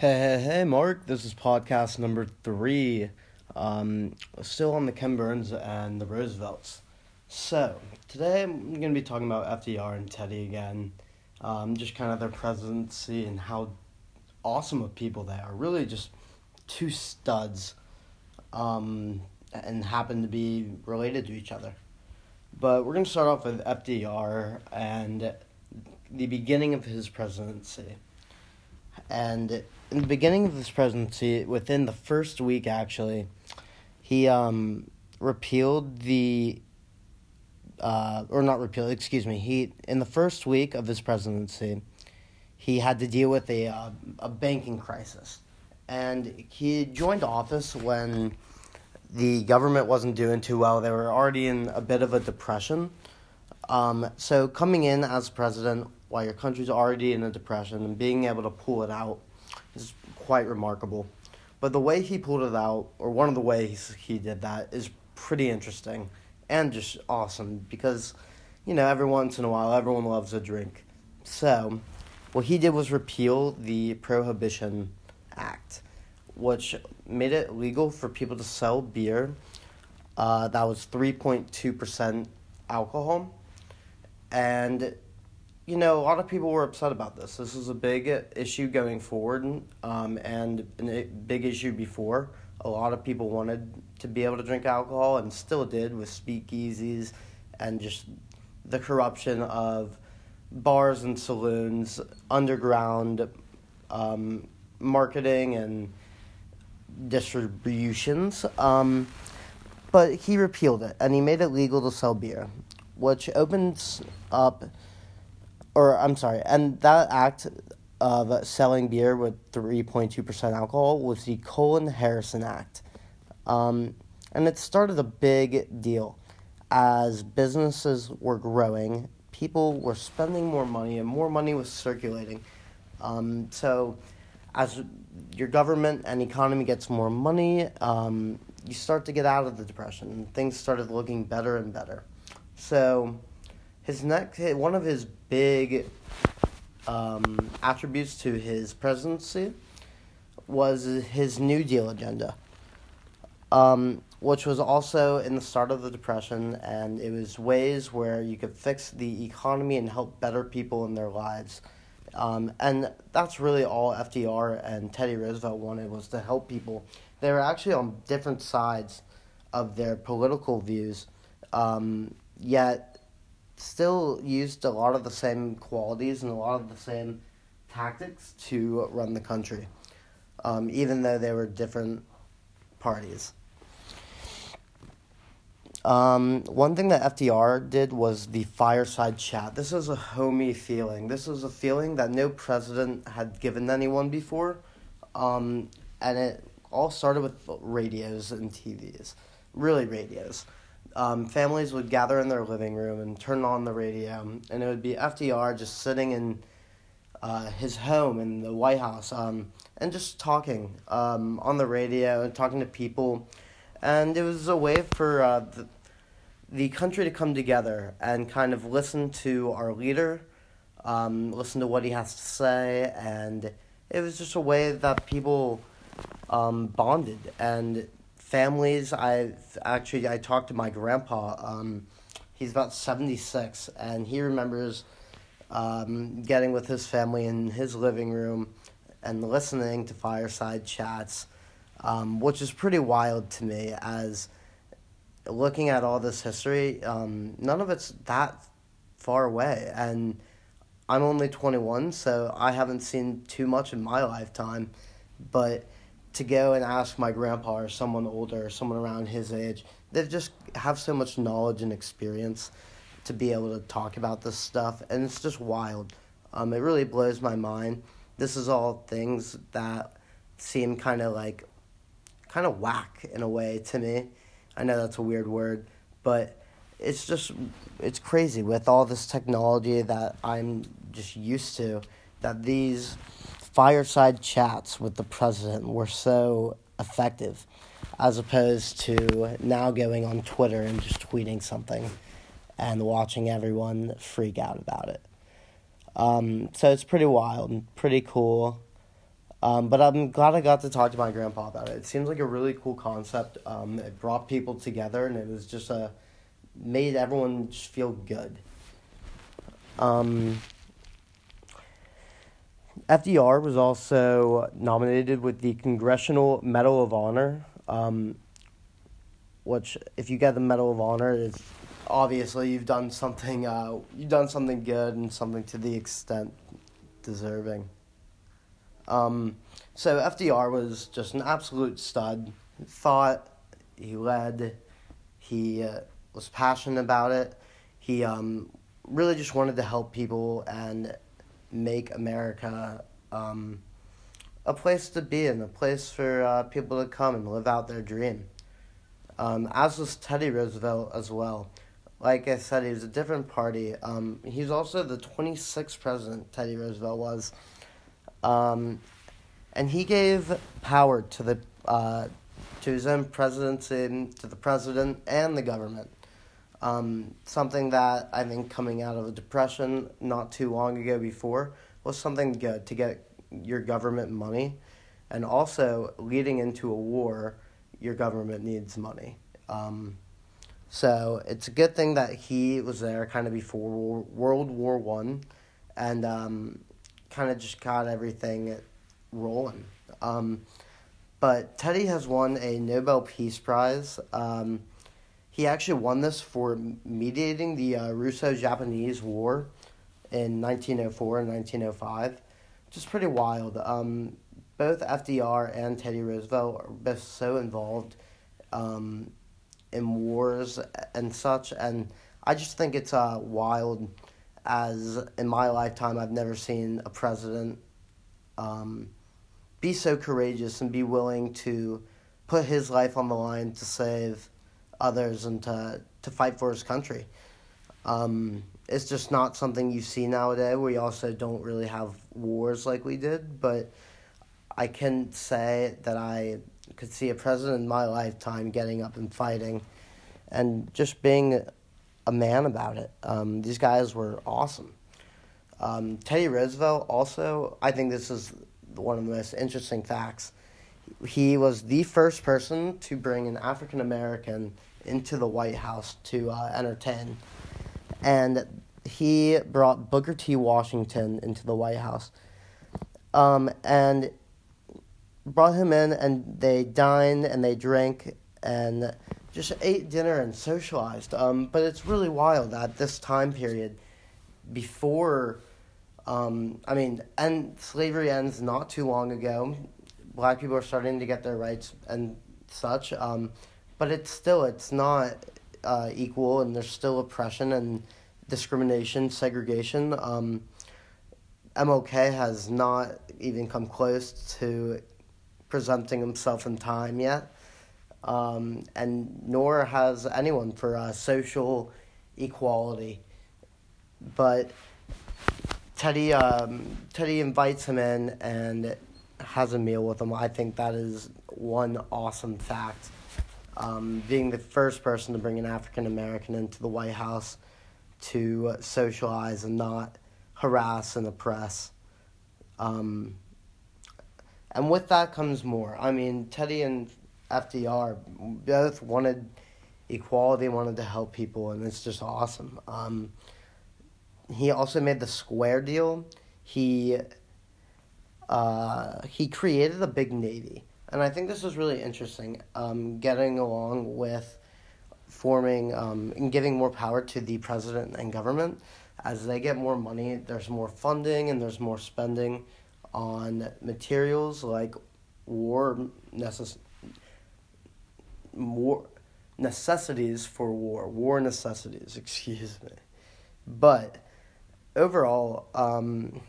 Hey, hey, hey, Mark. This is podcast number three. Um, still on the Ken Burns and the Roosevelts. So, today I'm going to be talking about FDR and Teddy again. Um, just kind of their presidency and how awesome of people they are. Really, just two studs um, and happen to be related to each other. But we're going to start off with FDR and the beginning of his presidency. And in the beginning of his presidency, within the first week actually, he um, repealed the uh, or not repealed, excuse me. He in the first week of his presidency, he had to deal with a uh, a banking crisis, and he joined office when the government wasn't doing too well. They were already in a bit of a depression. Um, so coming in as president while your country's already in a depression and being able to pull it out is quite remarkable. But the way he pulled it out, or one of the ways he did that, is pretty interesting and just awesome because, you know, every once in a while, everyone loves a drink. So, what he did was repeal the Prohibition Act, which made it legal for people to sell beer uh, that was 3.2% alcohol. And you know, a lot of people were upset about this. This is a big issue going forward, um, and a big issue before. A lot of people wanted to be able to drink alcohol, and still did with speakeasies, and just the corruption of bars and saloons, underground um, marketing and distributions. Um, but he repealed it, and he made it legal to sell beer, which opens up or I'm sorry, and that act of selling beer with 3.2% alcohol was the Cullen Harrison Act. Um, and it started a big deal. As businesses were growing, people were spending more money and more money was circulating. Um, so, as your government and economy gets more money, um, you start to get out of the depression. And things started looking better and better. So, his next one of his big um, attributes to his presidency was his New Deal agenda, um, which was also in the start of the Depression, and it was ways where you could fix the economy and help better people in their lives. Um, and that's really all FDR and Teddy Roosevelt wanted was to help people. They were actually on different sides of their political views, um, yet still used a lot of the same qualities and a lot of the same tactics to run the country, um, even though they were different parties. Um, one thing that FDR did was the fireside chat. This is a homey feeling. This is a feeling that no president had given anyone before. Um, and it all started with radios and TVs. Really, radios um, families would gather in their living room and turn on the radio, and it would be FDR just sitting in uh, his home in the White House um, and just talking um, on the radio and talking to people. And it was a way for uh, the, the country to come together and kind of listen to our leader, um, listen to what he has to say, and it was just a way that people um, bonded and families. I've actually I talked to my grandpa. Um, he's about seventy six, and he remembers um, getting with his family in his living room and listening to fireside chats, um, which is pretty wild to me. As looking at all this history, um, none of it's that far away, and I'm only twenty one, so I haven't seen too much in my lifetime, but to go and ask my grandpa or someone older or someone around his age they just have so much knowledge and experience to be able to talk about this stuff. And it's just wild. Um, it really blows my mind. This is all things that seem kind of like kind of whack in a way to me. I know that's a weird word but it's just it's crazy with all this technology that i'm just used to that these fireside chats with the president were so effective as opposed to now going on Twitter and just tweeting something and watching everyone freak out about it. Um, so it's pretty wild and pretty cool. Um, but I'm glad I got to talk to my grandpa about it. It seems like a really cool concept. Um, it brought people together, and it was just a made everyone just feel good. FDR was also nominated with the Congressional Medal of Honor, um, which, if you get the Medal of Honor, it's obviously you've done something. Uh, you've done something good and something to the extent deserving. Um, so FDR was just an absolute stud. He thought, he led, he uh, was passionate about it. He um, really just wanted to help people and make America um, a place to be and a place for uh, people to come and live out their dream. Um, as was Teddy Roosevelt as well. Like I said, he was a different party. Um, he was also the 26th president, Teddy Roosevelt was. Um, and he gave power to the uh, to his own presidency, to the president and the government. Um, something that I think coming out of a depression not too long ago before was something good to get your government money, and also leading into a war, your government needs money. Um, so it's a good thing that he was there kind of before World War One, and um, kind of just got everything rolling. Um, but Teddy has won a Nobel Peace Prize. Um, he actually won this for mediating the uh, Russo Japanese War in 1904 and 1905, which is pretty wild. Um, both FDR and Teddy Roosevelt are both so involved um, in wars and such, and I just think it's uh, wild. As in my lifetime, I've never seen a president um, be so courageous and be willing to put his life on the line to save others and to to fight for his country. Um, it's just not something you see nowadays. We also don't really have wars like we did, but I can say that I could see a president in my lifetime getting up and fighting, and just being a man about it. Um, these guys were awesome. Um, Teddy Roosevelt also, I think this is one of the most interesting facts. He was the first person to bring an African American into the White House to uh, entertain. And he brought Booker T. Washington into the White House. Um, and brought him in, and they dined and they drank and just ate dinner and socialized. Um, but it's really wild at this time period before um, I mean, and slavery ends not too long ago. Black people are starting to get their rights and such, um, but it's still it's not uh, equal, and there's still oppression and discrimination, segregation. Um, MLK has not even come close to presenting himself in time yet, um, and nor has anyone for uh, social equality. But Teddy um, Teddy invites him in and has a meal with him. I think that is one awesome fact. Um, being the first person to bring an African American into the White House to socialize and not harass and oppress. Um, and with that comes more. I mean, Teddy and FDR both wanted equality, wanted to help people, and it's just awesome. Um, he also made the Square deal. He uh, he created a big navy, and I think this is really interesting. Um, getting along with forming um, and giving more power to the president and government. As they get more money, there's more funding and there's more spending on materials like war necess- more necessities for war, war necessities, excuse me. But overall, um,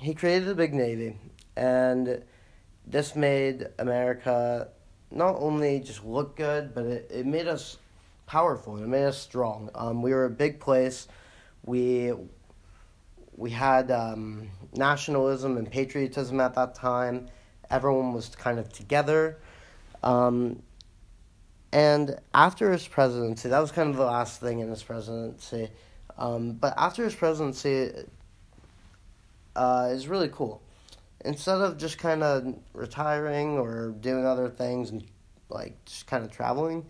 he created a big navy, and this made America not only just look good, but it, it made us powerful. And it made us strong. Um, we were a big place. We we had um, nationalism and patriotism at that time. Everyone was kind of together. Um, and after his presidency, that was kind of the last thing in his presidency. Um, but after his presidency, uh, is really cool. Instead of just kind of retiring or doing other things and like just kind of traveling,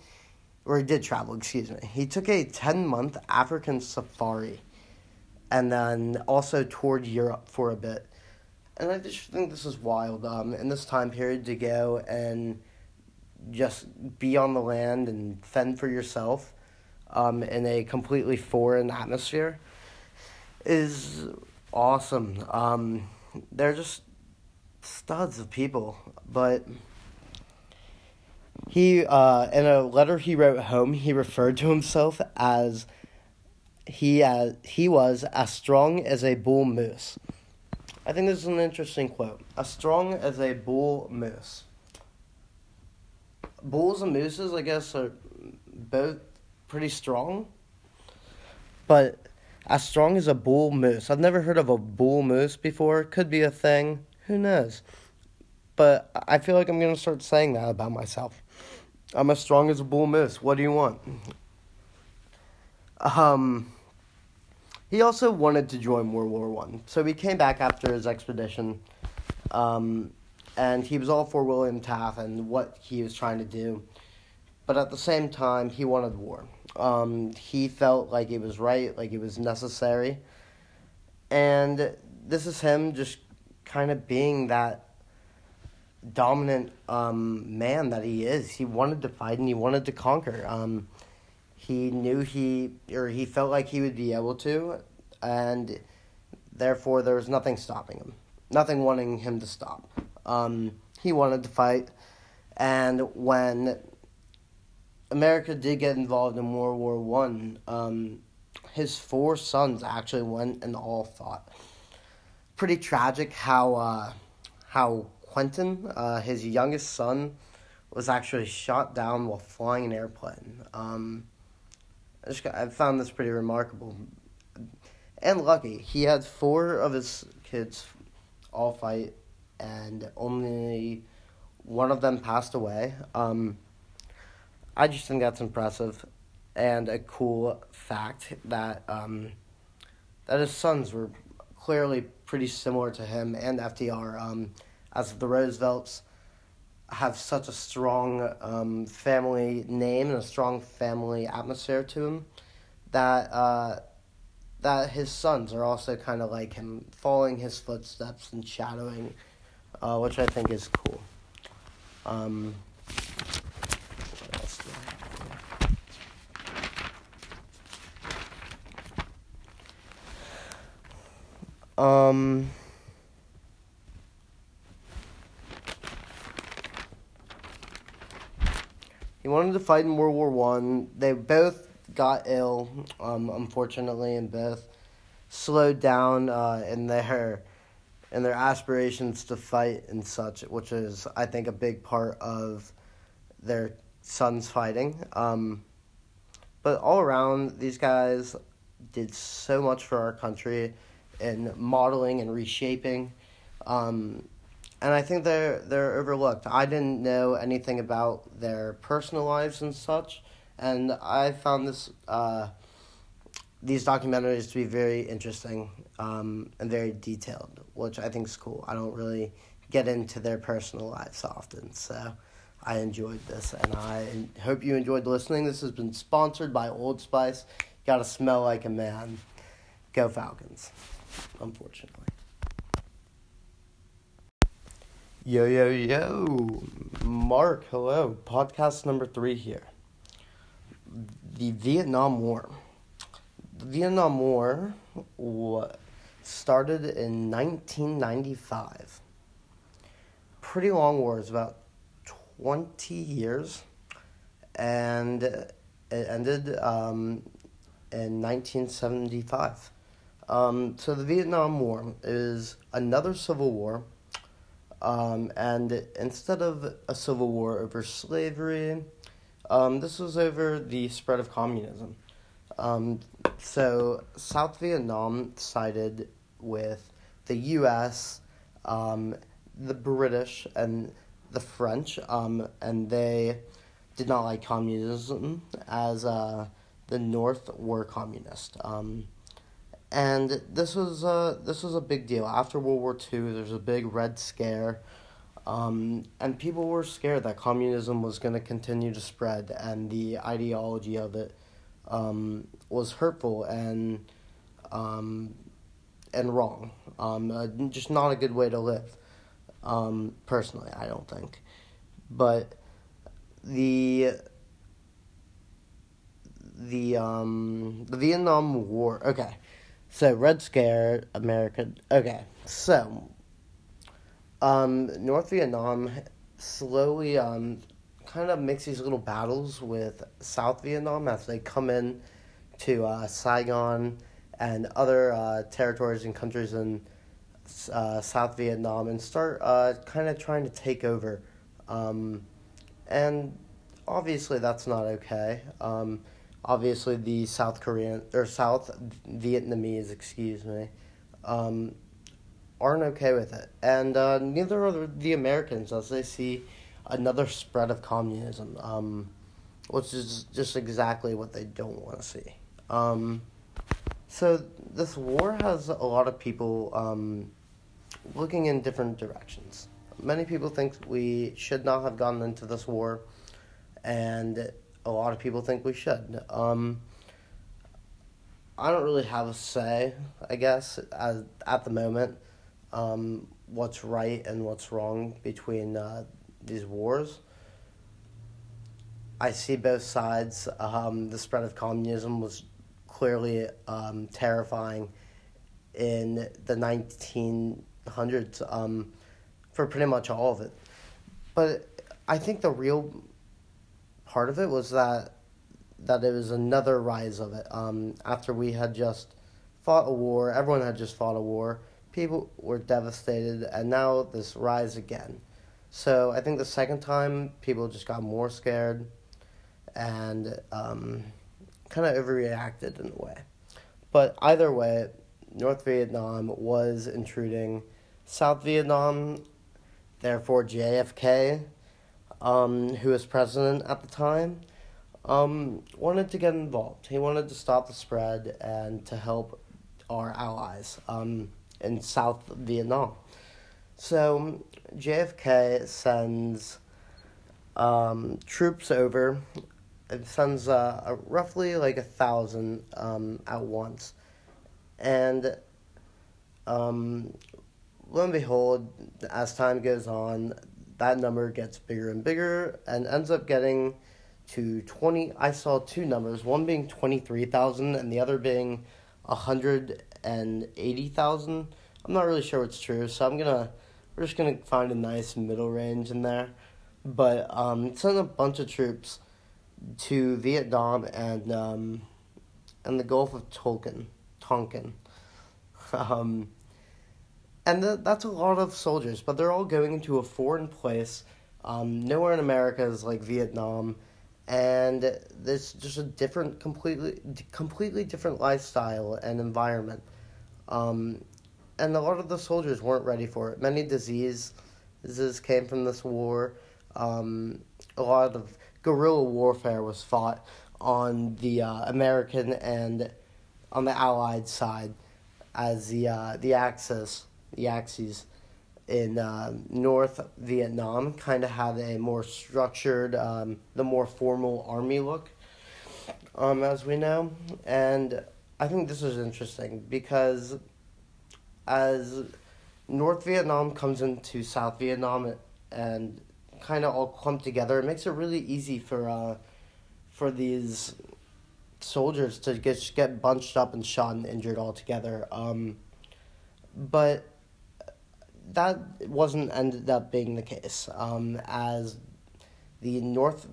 or he did travel, excuse me, he took a 10 month African safari and then also toured Europe for a bit. And I just think this is wild um, in this time period to go and just be on the land and fend for yourself um, in a completely foreign atmosphere is awesome. Um, they're just studs of people, but he uh, in a letter he wrote home, he referred to himself as he as he was as strong as a bull moose. I think this is an interesting quote. As strong as a bull moose. Bulls and mooses, I guess, are both pretty strong. But as strong as a bull moose. I've never heard of a bull moose before. Could be a thing. Who knows? But I feel like I'm going to start saying that about myself. I'm as strong as a bull moose. What do you want? Um, he also wanted to join World War One, so he came back after his expedition, um, and he was all for William Taft and what he was trying to do, but at the same time, he wanted war. Um, he felt like it was right, like it was necessary, and this is him just kind of being that dominant um, man that he is. He wanted to fight and he wanted to conquer. Um, he knew he or he felt like he would be able to, and therefore there was nothing stopping him, nothing wanting him to stop. Um, he wanted to fight, and when America did get involved in World War One, um, his four sons actually went and all fought. Pretty tragic how uh, how Quentin, uh, his youngest son, was actually shot down while flying an airplane. Um, I, just got, I found this pretty remarkable and lucky. He had four of his kids all fight, and only one of them passed away. Um, I just think that's impressive and a cool fact that um, that his sons were clearly pretty similar to him and FDR. Um, as the Roosevelts have such a strong um, family name and a strong family atmosphere to him that uh, that his sons are also kind of like him, following his footsteps and shadowing, uh, which I think is cool. Um, um He wanted to fight in World War One. They both got ill, um, unfortunately, and both slowed down uh, in their in their aspirations to fight and such, which is I think a big part of their sons fighting. Um, but all around, these guys did so much for our country in modeling and reshaping. Um, and I think they're they're overlooked. I didn't know anything about their personal lives and such, and I found this uh, these documentaries to be very interesting um, and very detailed, which I think is cool. I don't really get into their personal lives often, so I enjoyed this, and I hope you enjoyed listening. This has been sponsored by Old Spice. Got to smell like a man. Go Falcons. Unfortunately. Yo, yo, yo. Mark, hello. Podcast number three here. The Vietnam War. The Vietnam War started in 1995. Pretty long war, it's about 20 years. And it ended um, in 1975. Um, so the Vietnam War is another civil war um, and instead of a civil war over slavery, um, this was over the spread of communism. Um, so South Vietnam sided with the U.S., um, the British, and the French, um, and they did not like communism as uh, the North were communist. And this was uh, this was a big deal after World War II. There's a big Red Scare, um, and people were scared that communism was going to continue to spread, and the ideology of it um, was hurtful and um, and wrong. Um, uh, just not a good way to live. Um, personally, I don't think, but the the um the Vietnam War. Okay, so Red Scare, America. Okay, so um North Vietnam slowly um kind of makes these little battles with South Vietnam as they come in to uh, Saigon and other uh, territories and countries in uh, South Vietnam and start uh, kind of trying to take over. Um, and obviously, that's not okay. Um, obviously, the South Korean or South Vietnamese, excuse me, um, aren't okay with it, and uh, neither are the Americans as they see another spread of communism, um, which is just exactly what they don't want to see. Um, so this war has a lot of people um, looking in different directions. Many people think we should not have gone into this war, and a lot of people think we should. Um, I don't really have a say, I guess, as, at the moment, um, what's right and what's wrong between uh, these wars. I see both sides. Um, the spread of communism was clearly um, terrifying in the 1900s um, for pretty much all of it. But I think the real part of it was that that it was another rise of it. Um, after we had just fought a war, everyone had just fought a war. People were devastated, and now this rise again. So I think the second time, people just got more scared and um, kind of overreacted in a way. But either way, North Vietnam was intruding South Vietnam, therefore JFK, um, who was president at the time, um, wanted to get involved. He wanted to stop the spread and to help our allies um, in South Vietnam. So JFK sends um, troops over. It sends uh, a, roughly like a thousand um, at once, and um, lo and behold, as time goes on, that number gets bigger and bigger, and ends up getting to twenty. I saw two numbers, one being twenty three thousand, and the other being hundred and eighty thousand. I'm not really sure what's true, so I'm gonna we're just gonna find a nice middle range in there. But um, send a bunch of troops to Vietnam and um, and the Gulf of Tonkin, Tonkin. Um, and that's a lot of soldiers, but they're all going into a foreign place. Um, nowhere in America is like Vietnam, and it's just a different, completely, completely different lifestyle and environment. Um, and a lot of the soldiers weren't ready for it. Many diseases came from this war. Um, a lot of guerrilla warfare was fought on the uh, American and on the Allied side, as the uh, the Axis, the Axis in uh, North Vietnam kind of had a more structured, um, the more formal army look, um, as we know, and I think this is interesting because as North Vietnam comes into South Vietnam and kind of all clump together, it makes it really easy for uh, for these soldiers to get get bunched up and shot and injured all together. Um, but that wasn't ended up being the case, um, as the North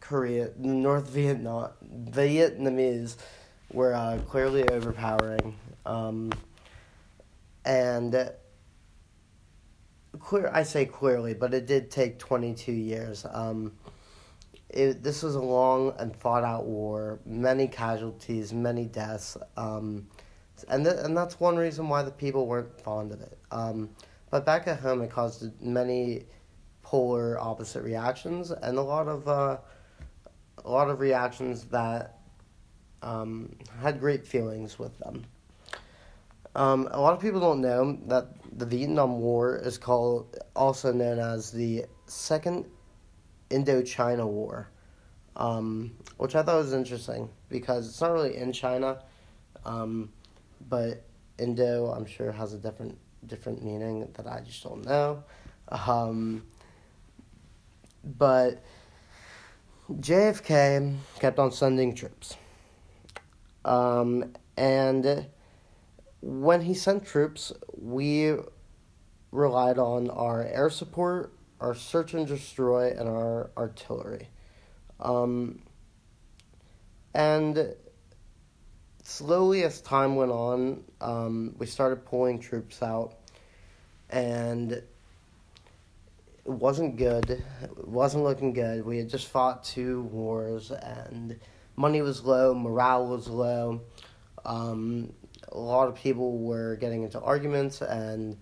Korea, North Vietnam, Vietnamese were uh, clearly overpowering. Um, and clear I say clearly, but it did take 22 years. Um, it, this was a long and fought out war, many casualties, many deaths, um, and th- and that's one reason why the people weren't fond of it. But back at home, it caused many polar opposite reactions and a lot of uh, a lot of reactions that um, had great feelings with them. Um, a lot of people don't know that the Vietnam War is called, also known as the Second Indochina War, um, which I thought was interesting because it's not really in China, um, but Indo, I'm sure, has a different different meaning that I just don't know. Um, but JFK kept on sending troops. Um, and when he sent troops, we relied on our air support, our search and destroy, and our artillery. Um, and slowly, as time went on, um, we started pulling troops out, and it wasn't good. It wasn't looking good. We had just fought two wars, and money was low, morale was low. Um, a lot of people were getting into arguments and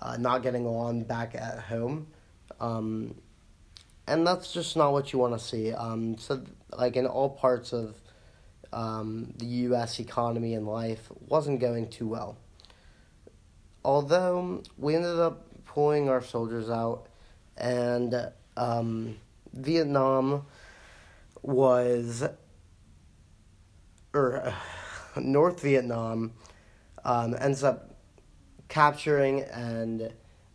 uh, not getting along back at home. Um, and that's just not what you want to see. Um, so, like in all parts of um, the U.S. economy and life, wasn't going too well. Although we ended up pulling our soldiers out, and um, Vietnam was, or uh, North Vietnam um, ends up capturing and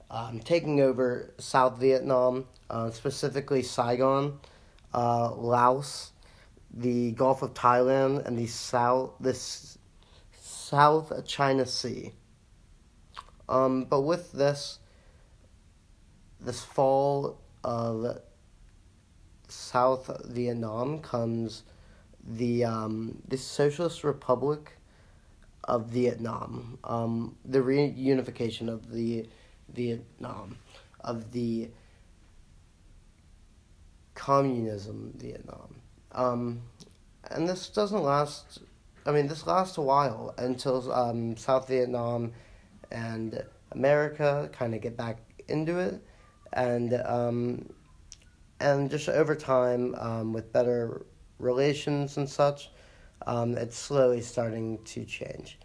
um, taking over South Vietnam, uh, specifically Saigon, uh, Laos, the Gulf of Thailand, and the South this South China Sea. Um, but with this, this fall of South Vietnam comes the um, the Socialist Republic of Vietnam, um, the reunification of the Vietnam, of the communism Vietnam. Um, and this doesn't last, I mean, this lasts a while until um, South Vietnam and America kind of get back into it. And, um, and just over time, um, with better relations and such, um, it's slowly starting to change.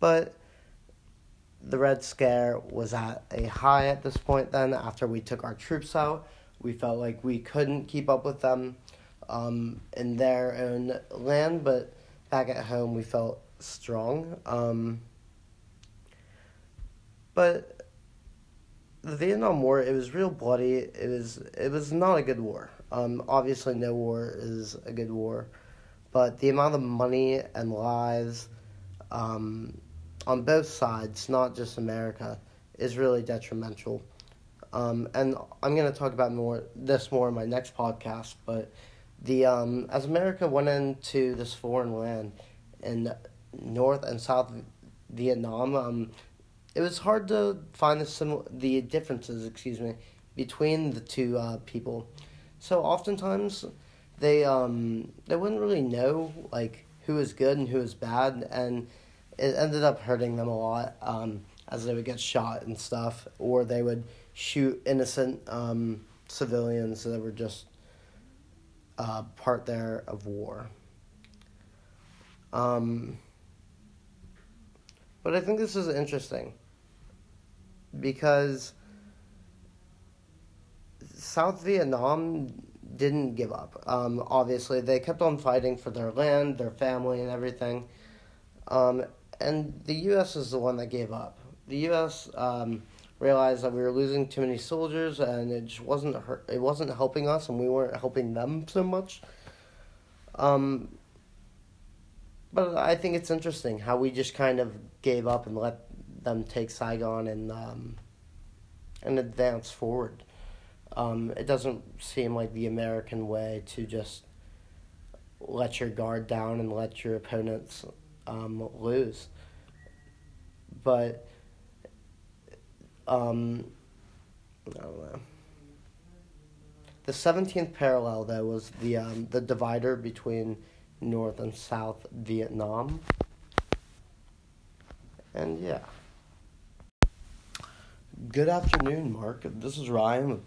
But the Red Scare was at a high at this point then after we took our troops out. We felt like we couldn't keep up with them um, in their own land, but back at home we felt strong. Um, but the Vietnam War, it was real bloody. It was it was not a good war. Um, obviously, no war is a good war, but the amount of money and lives um, on both sides, not just America, is really detrimental. Um, and I'm going to talk about more this more in my next podcast. But the um, as America went into this foreign land in North and South Vietnam, um, it was hard to find the sim- the differences, excuse me, between the two uh, people. So oftentimes they um, they wouldn't really know like who is good and who is bad, and it ended up hurting them a lot um, as they would get shot and stuff, or they would shoot innocent um, civilians that were just uh, part there of war. Um, but I think this is interesting because South Vietnam didn't give up. Um, obviously, they kept on fighting for their land, their family, and everything. Um, and the U.S. is the one that gave up. The U.S. Um, realized that we were losing too many soldiers, and it just wasn't it wasn't helping us, and we weren't helping them so much. Um, but I think it's interesting how we just kind of gave up and let them take Saigon and um, and advance forward. Um, it doesn't seem like the American way to just let your guard down and let your opponents um, lose. But um, I don't know. The seventeenth parallel though was the um, the divider between North and South Vietnam. And yeah. Good afternoon, Mark. This is Ryan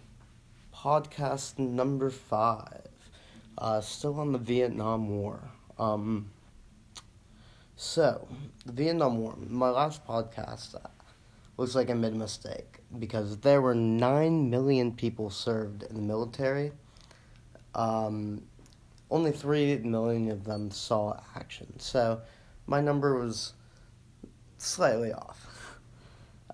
podcast number five. Uh, still on the Vietnam War. Um, So, the Vietnam War, my last podcast uh, looks like I made a mistake because there were 9 million people served in the military. Um, only 3 million of them saw action. So, my number was slightly off.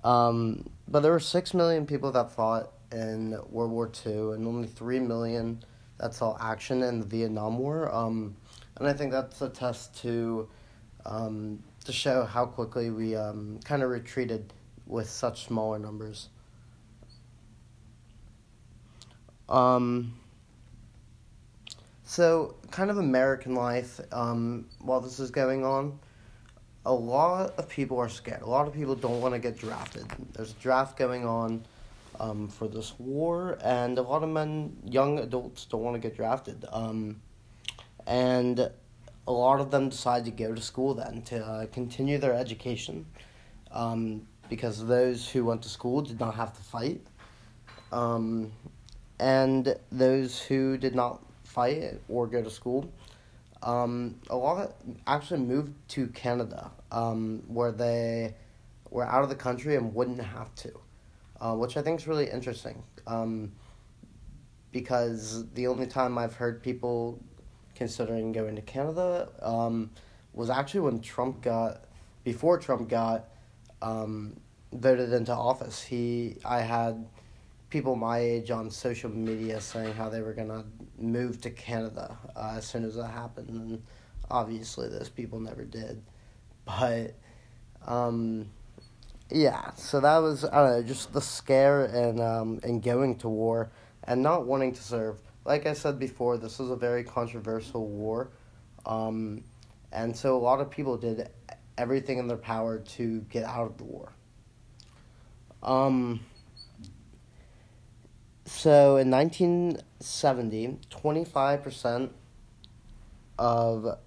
Um, but there were 6 million people that fought in World War II and only 3 million that saw action in the Vietnam War. Um, and I think that's a test to um, to show how quickly we um, kind of retreated with such smaller numbers. Um, so, kind of American life um, while this is going on. A lot of people are scared. A lot of people don't want to get drafted. There's a draft going on um, for this war, and a lot of men, young adults, don't want to get drafted. Um, and a lot of them decide to go to school then to uh, continue their education um, because those who went to school did not have to fight. Um, and those who did not fight or go to school, um, a lot actually moved to Canada um, where they were out of the country and wouldn't have to, uh, which I think is really interesting um, because the only time I've heard people considering going to Canada um, was actually when Trump got before Trump got um, voted into office. He I had people my age on social media saying how they were gonna move to Canada uh, as soon as that happened, and obviously those people never did. But um, yeah, so that was I don't know just the scare and um, and going to war and not wanting to serve like I said before, this was a very controversial war. Um, and so a lot of people did everything in their power to get out of the war. Um, so in 1970, 25% of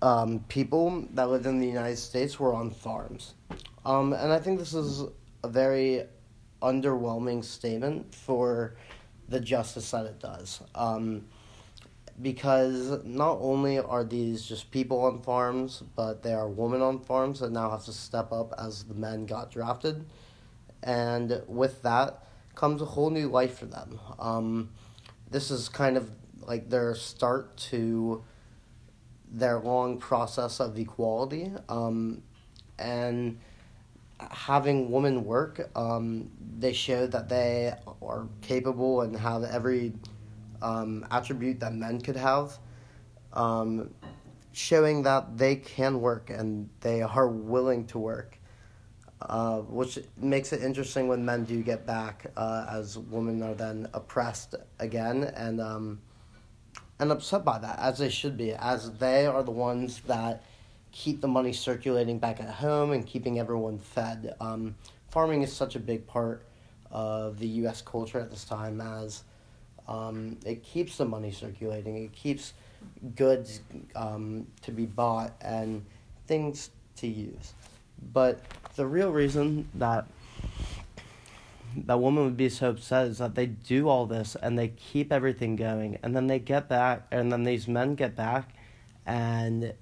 um, people that lived in the United States were on farms. Um, and I think this is a very underwhelming statement for the justice that it does. Um, because not only are these just people on farms, but they are women on farms that now have to step up as the men got drafted. And with that comes a whole new life for them. Um, this is kind of like their start to their long process of equality. Um, and having women work, um, they show that they are capable and have every um, attribute that men could have, um, showing that they can work and they are willing to work. Uh, which makes it interesting when men do get back, uh, as women are then oppressed again and um, and upset by that, as they should be, as they are the ones that keep the money circulating back at home and keeping everyone fed. Um, farming is such a big part of the U.S. culture at this time as um, it keeps the money circulating. It keeps goods um, to be bought and things to use. But the real reason that that woman would be so upset is that they do all this and they keep everything going and then they get back and then these men get back and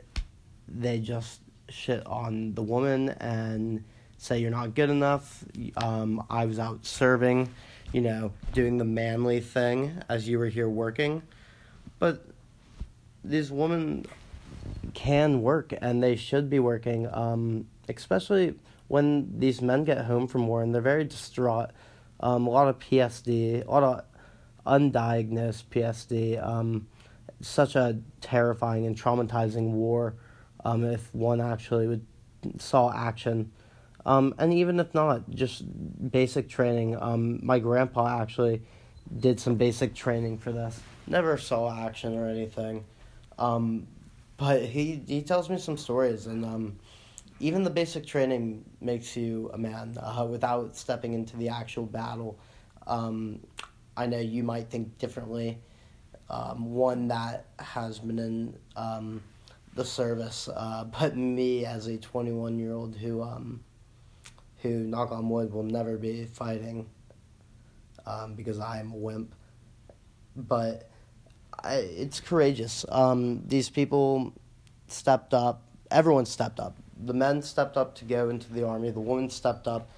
they just shit on the woman and say you're not good enough. Um, I was out serving, you know, doing the manly thing as you were here working. But these women can work and they should be working, um, especially when these men get home from war and they're very distraught. Um, a lot of PSD, a lot of undiagnosed PSD. Um, such a terrifying and traumatizing war um, if one actually would saw action. Um, and even if not, just basic training. Um, my grandpa actually did some basic training for this. Never saw action or anything, um, but he he tells me some stories, and um, even the basic training makes you a man uh, without stepping into the actual battle. Um, I know you might think differently. Um, one that has been in the service. Uh, but me, as a 21 year old who, who knock on wood, will never be fighting um, because I am a wimp. But I, it's courageous. Um, these people stepped up everyone stepped up. The men stepped up to go into the army. The women stepped up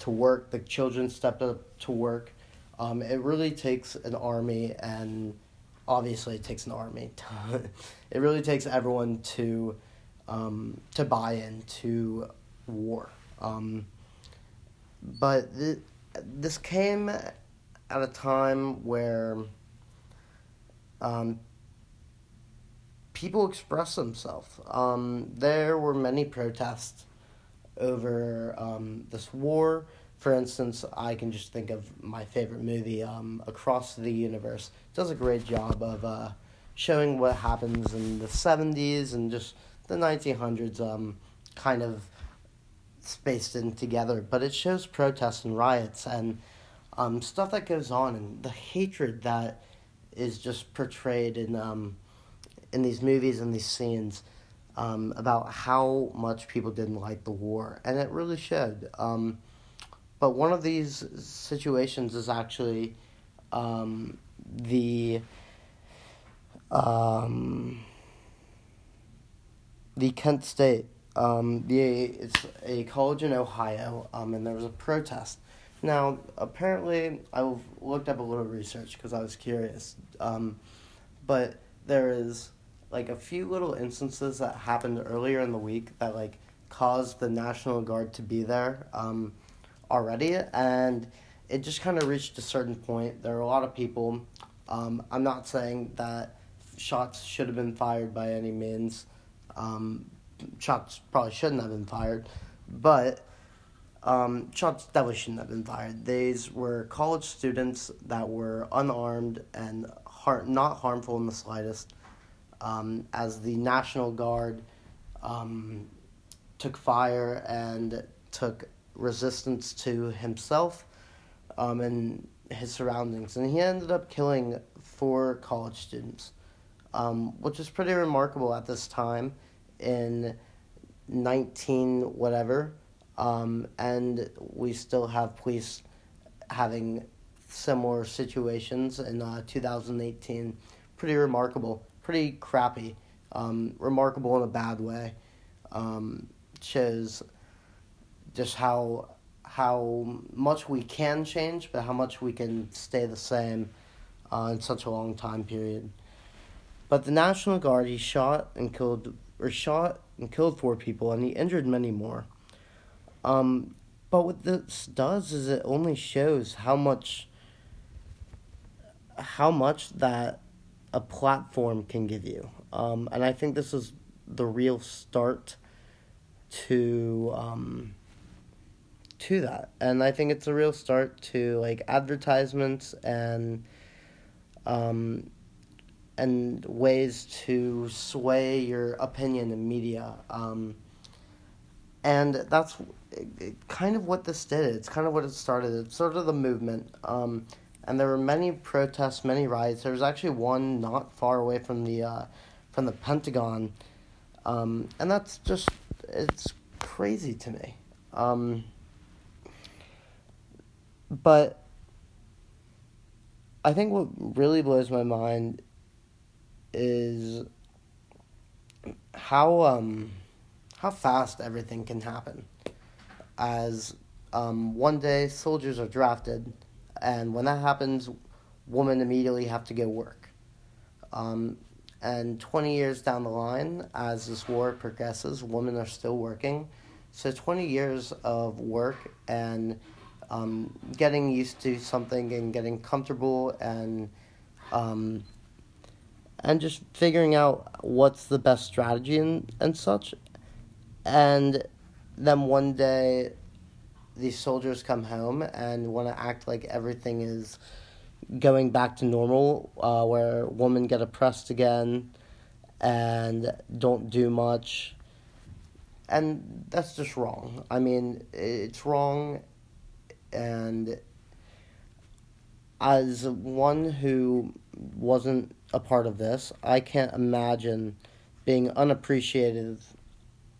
to work. The children stepped up to work. Um, it really takes an army, and obviously it takes an army. it really takes everyone to um, to buy into war. Um, but th- this came at a time where um, people express themselves. Um, there were many protests over um, this war. For instance, I can just think of my favorite movie, um, Across the Universe. It does a great job of uh, showing what happens in the 70s and just the 1900s, um, kind of spaced in together. But it shows protests and riots and um, stuff that goes on and the hatred that is just portrayed in um, in these movies and these scenes um, about how much people didn't like the war, and it really showed. Um, but one of these situations is actually um, the um, the Kent State. Um, the it's a college in Ohio, um, and there was a protest. Now, apparently, I looked up a little research because I was curious. Um, but there is like a few little instances that happened earlier in the week that like caused the National Guard to be there um, already, and it just kind of reached a certain point. There are a lot of people. Um, I'm not saying that shots should have been fired by any means. Um, shots probably shouldn't have been fired, but um, shots definitely shouldn't have been fired. These were college students that were unarmed and har- not harmful in the slightest. Um, as the National Guard um, took fire and took resistance to himself um, and his surroundings, and he ended up killing four college students, um, which is pretty remarkable at this time in nineteen whatever, um, and we still have police having similar situations in uh, 2018. Pretty remarkable, pretty crappy, um, remarkable in a bad way. Um, shows just how how much we can change, but how much we can stay the same uh, in such a long time period. But the National Guard, he shot and killed, or shot and killed four people, and he injured many more. Um, but what this does is it only shows how much how much that a platform can give you. Um, and I think this is the real start to um, to that. And I think it's a real start to like advertisements and um, and ways to sway your opinion in media. Um, and that's kind of what this did. It's kind of what it started. It's sort of the movement. Um, and there were many protests, many riots. There was actually one not far away from the uh, from the Pentagon, um, and that's just it's crazy to me. Um, but I think what really blows my mind is how um, how fast everything can happen. As um, one day soldiers are drafted and when that happens, women immediately have to go work. Um, and 20 years down the line, as this war progresses, women are still working. So 20 years of work and um, getting used to something and getting comfortable and um, and just figuring out what's the best strategy and, and such. And then one day these soldiers come home and want to act like everything is going back to normal, uh, where women get oppressed again and don't do much. And that's just wrong. I mean, it's wrong, and as one who wasn't a part of this, I can't imagine being unappreciative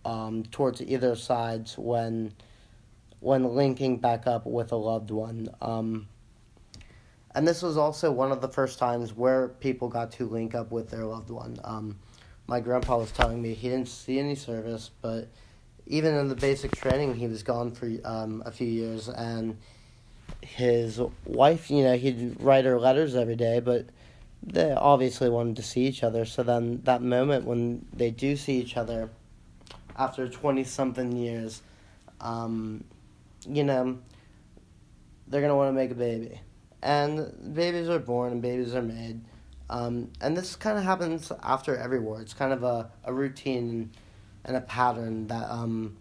um, towards either sides when when linking back up with a loved one. Um, and this was also one of the first times where people got to link up with their loved one. Um, my grandpa was telling me he didn't see any service, but even in the basic training, he was gone for um, a few years, and his wife, you know, he'd write her letters every day, but they obviously wanted to see each other. So then that moment when they do see each other after 20 something years, um, you know, they're going to want to make a baby. And babies are born and babies are made. Um, and this kind of happens after every war. It's kind of a, a routine and a pattern that um,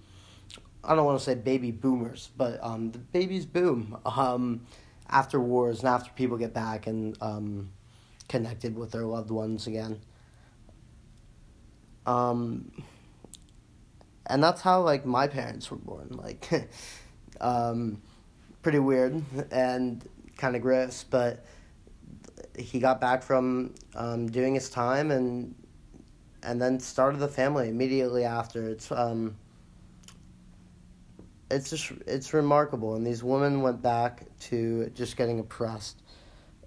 I don't want to say baby boomers, but um, the babies boom um, after wars and after people get back and um, connected with their loved ones again. Um, and that's how like my parents were born, like um, pretty weird and kind of gross, but he got back from um, doing his time and and then started the family immediately after. It's um, it's just it's remarkable, and these women went back to just getting oppressed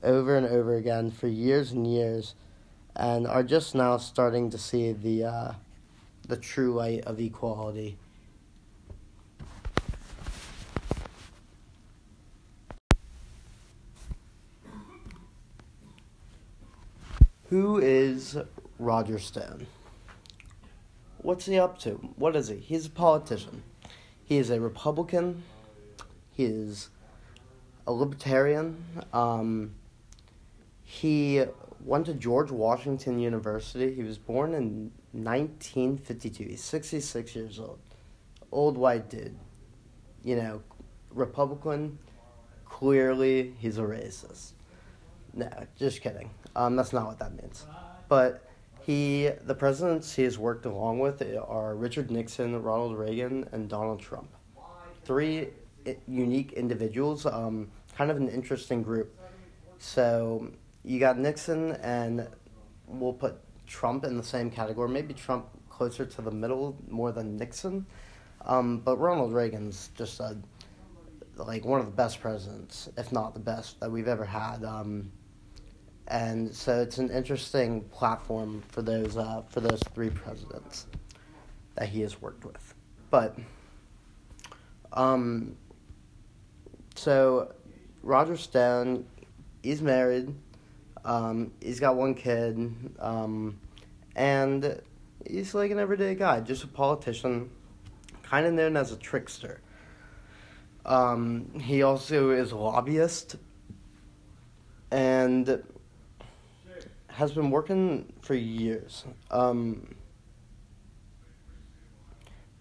over and over again for years and years, and are just now starting to see the uh, the true light of equality. Who is Roger Stone? What's he up to? What is he? He's a politician. He is a Republican. He is a libertarian. Um, he went to George Washington University. He was born in 1952. He's 66 years old. Old white dude. You know, Republican. Clearly, he's a racist. No, just kidding. Um, that's not what that means. But he, the presidents he has worked along with are Richard Nixon, Ronald Reagan, and Donald Trump. Three unique individuals, um, kind of an interesting group. So you got Nixon, and we'll put Trump in the same category. Maybe Trump closer to the middle more than Nixon. Um, but Ronald Reagan's just a, like one of the best presidents, if not the best that we've ever had. Um, and so it's an interesting platform for those uh, for those three presidents that he has worked with. But um, so Roger Stone, he's married. Um, he's got one kid, um, and he's like an everyday guy, just a politician, kind of known as a trickster. Um, he also is a lobbyist, and has been working for years. Um,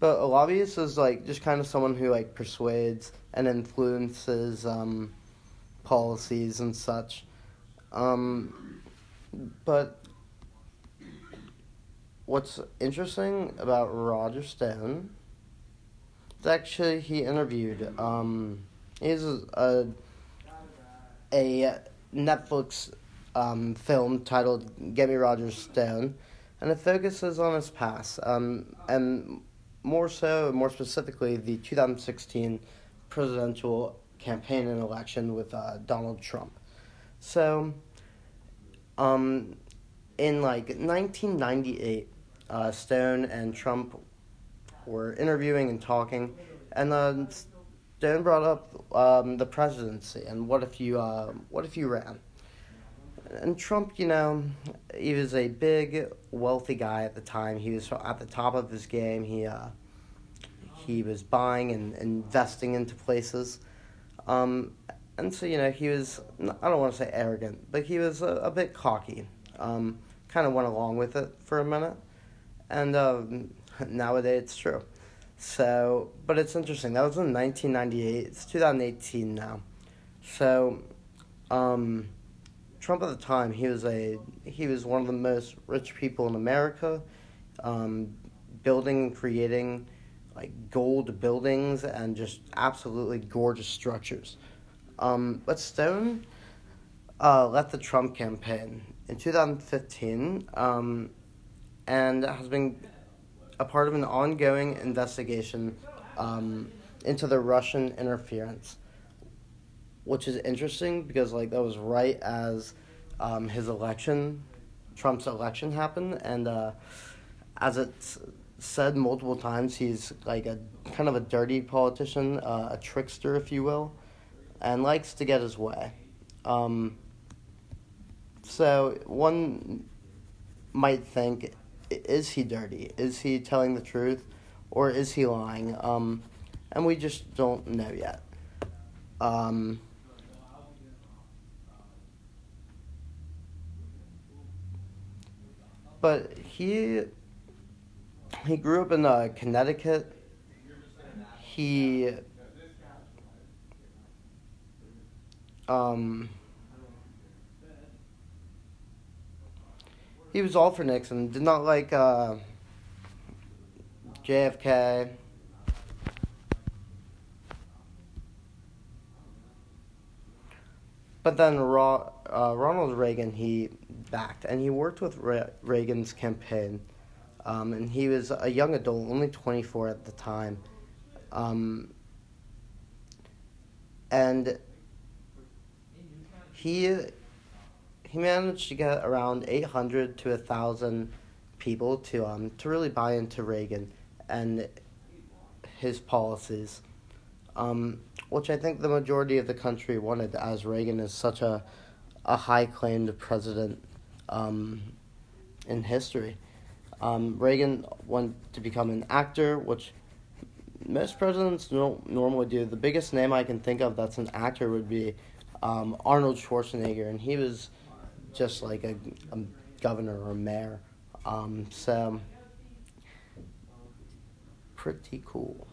but a lobbyist is like just kind of someone who like persuades and influences um, policies and such. Um, but what's interesting about Roger Stone is actually he interviewed. Um, he's a a Netflix um, film titled Get Me Roger Stone, and it focuses on his past, um, and more so, more specifically, the 2016 presidential campaign and election with uh, Donald Trump. So, um, in like 1998, uh, Stone and Trump were interviewing and talking, and uh, Stone brought up um, the presidency and what if you uh, what if you ran? and Trump, you know, he was a big, wealthy guy at the time. He was at the top of his game. He uh, he was buying and investing into places, um, and so you know he was. I don't want to say arrogant, but he was a, a bit cocky. Um, kind of went along with it for a minute, and um, nowadays it's true. So, but it's interesting. That was in 1998. It's 2018 now. So, um Trump at the time, he was a he was one of the most rich people in America, um, building creating like gold buildings and just absolutely gorgeous structures. Um, but Stone uh, left the Trump campaign in 2015 um, and has been a part of an ongoing investigation um, into the Russian interference which is interesting because like that was right as um, his election, Trump's election happened, and uh, as it's said multiple times, he's like a kind of a dirty politician, uh, a trickster, if you will, and likes to get his way. Um, so one might think, is he dirty? Is he telling the truth, or is he lying? Um, and we just don't know yet. Um, but he he grew up in uh, Connecticut. He um he was all for Nixon. Did not like uh, JFK. But then uh, Ronald Reagan he backed, and he worked with Re- Reagan's campaign. Um, and he was a young adult, only 24 at the time. Um, and he he managed to get around 800 to 1,000 people to um to really buy into Reagan and his policies, um, which I think the majority of the country wanted, as Reagan is such a a high claimed president um, in history. Um, Reagan wanted to become an actor, which most presidents don't normally do. The biggest name I can think of that's an actor would be um, Arnold Schwarzenegger, and he was just like a, a governor or a mayor. Um, so, pretty cool.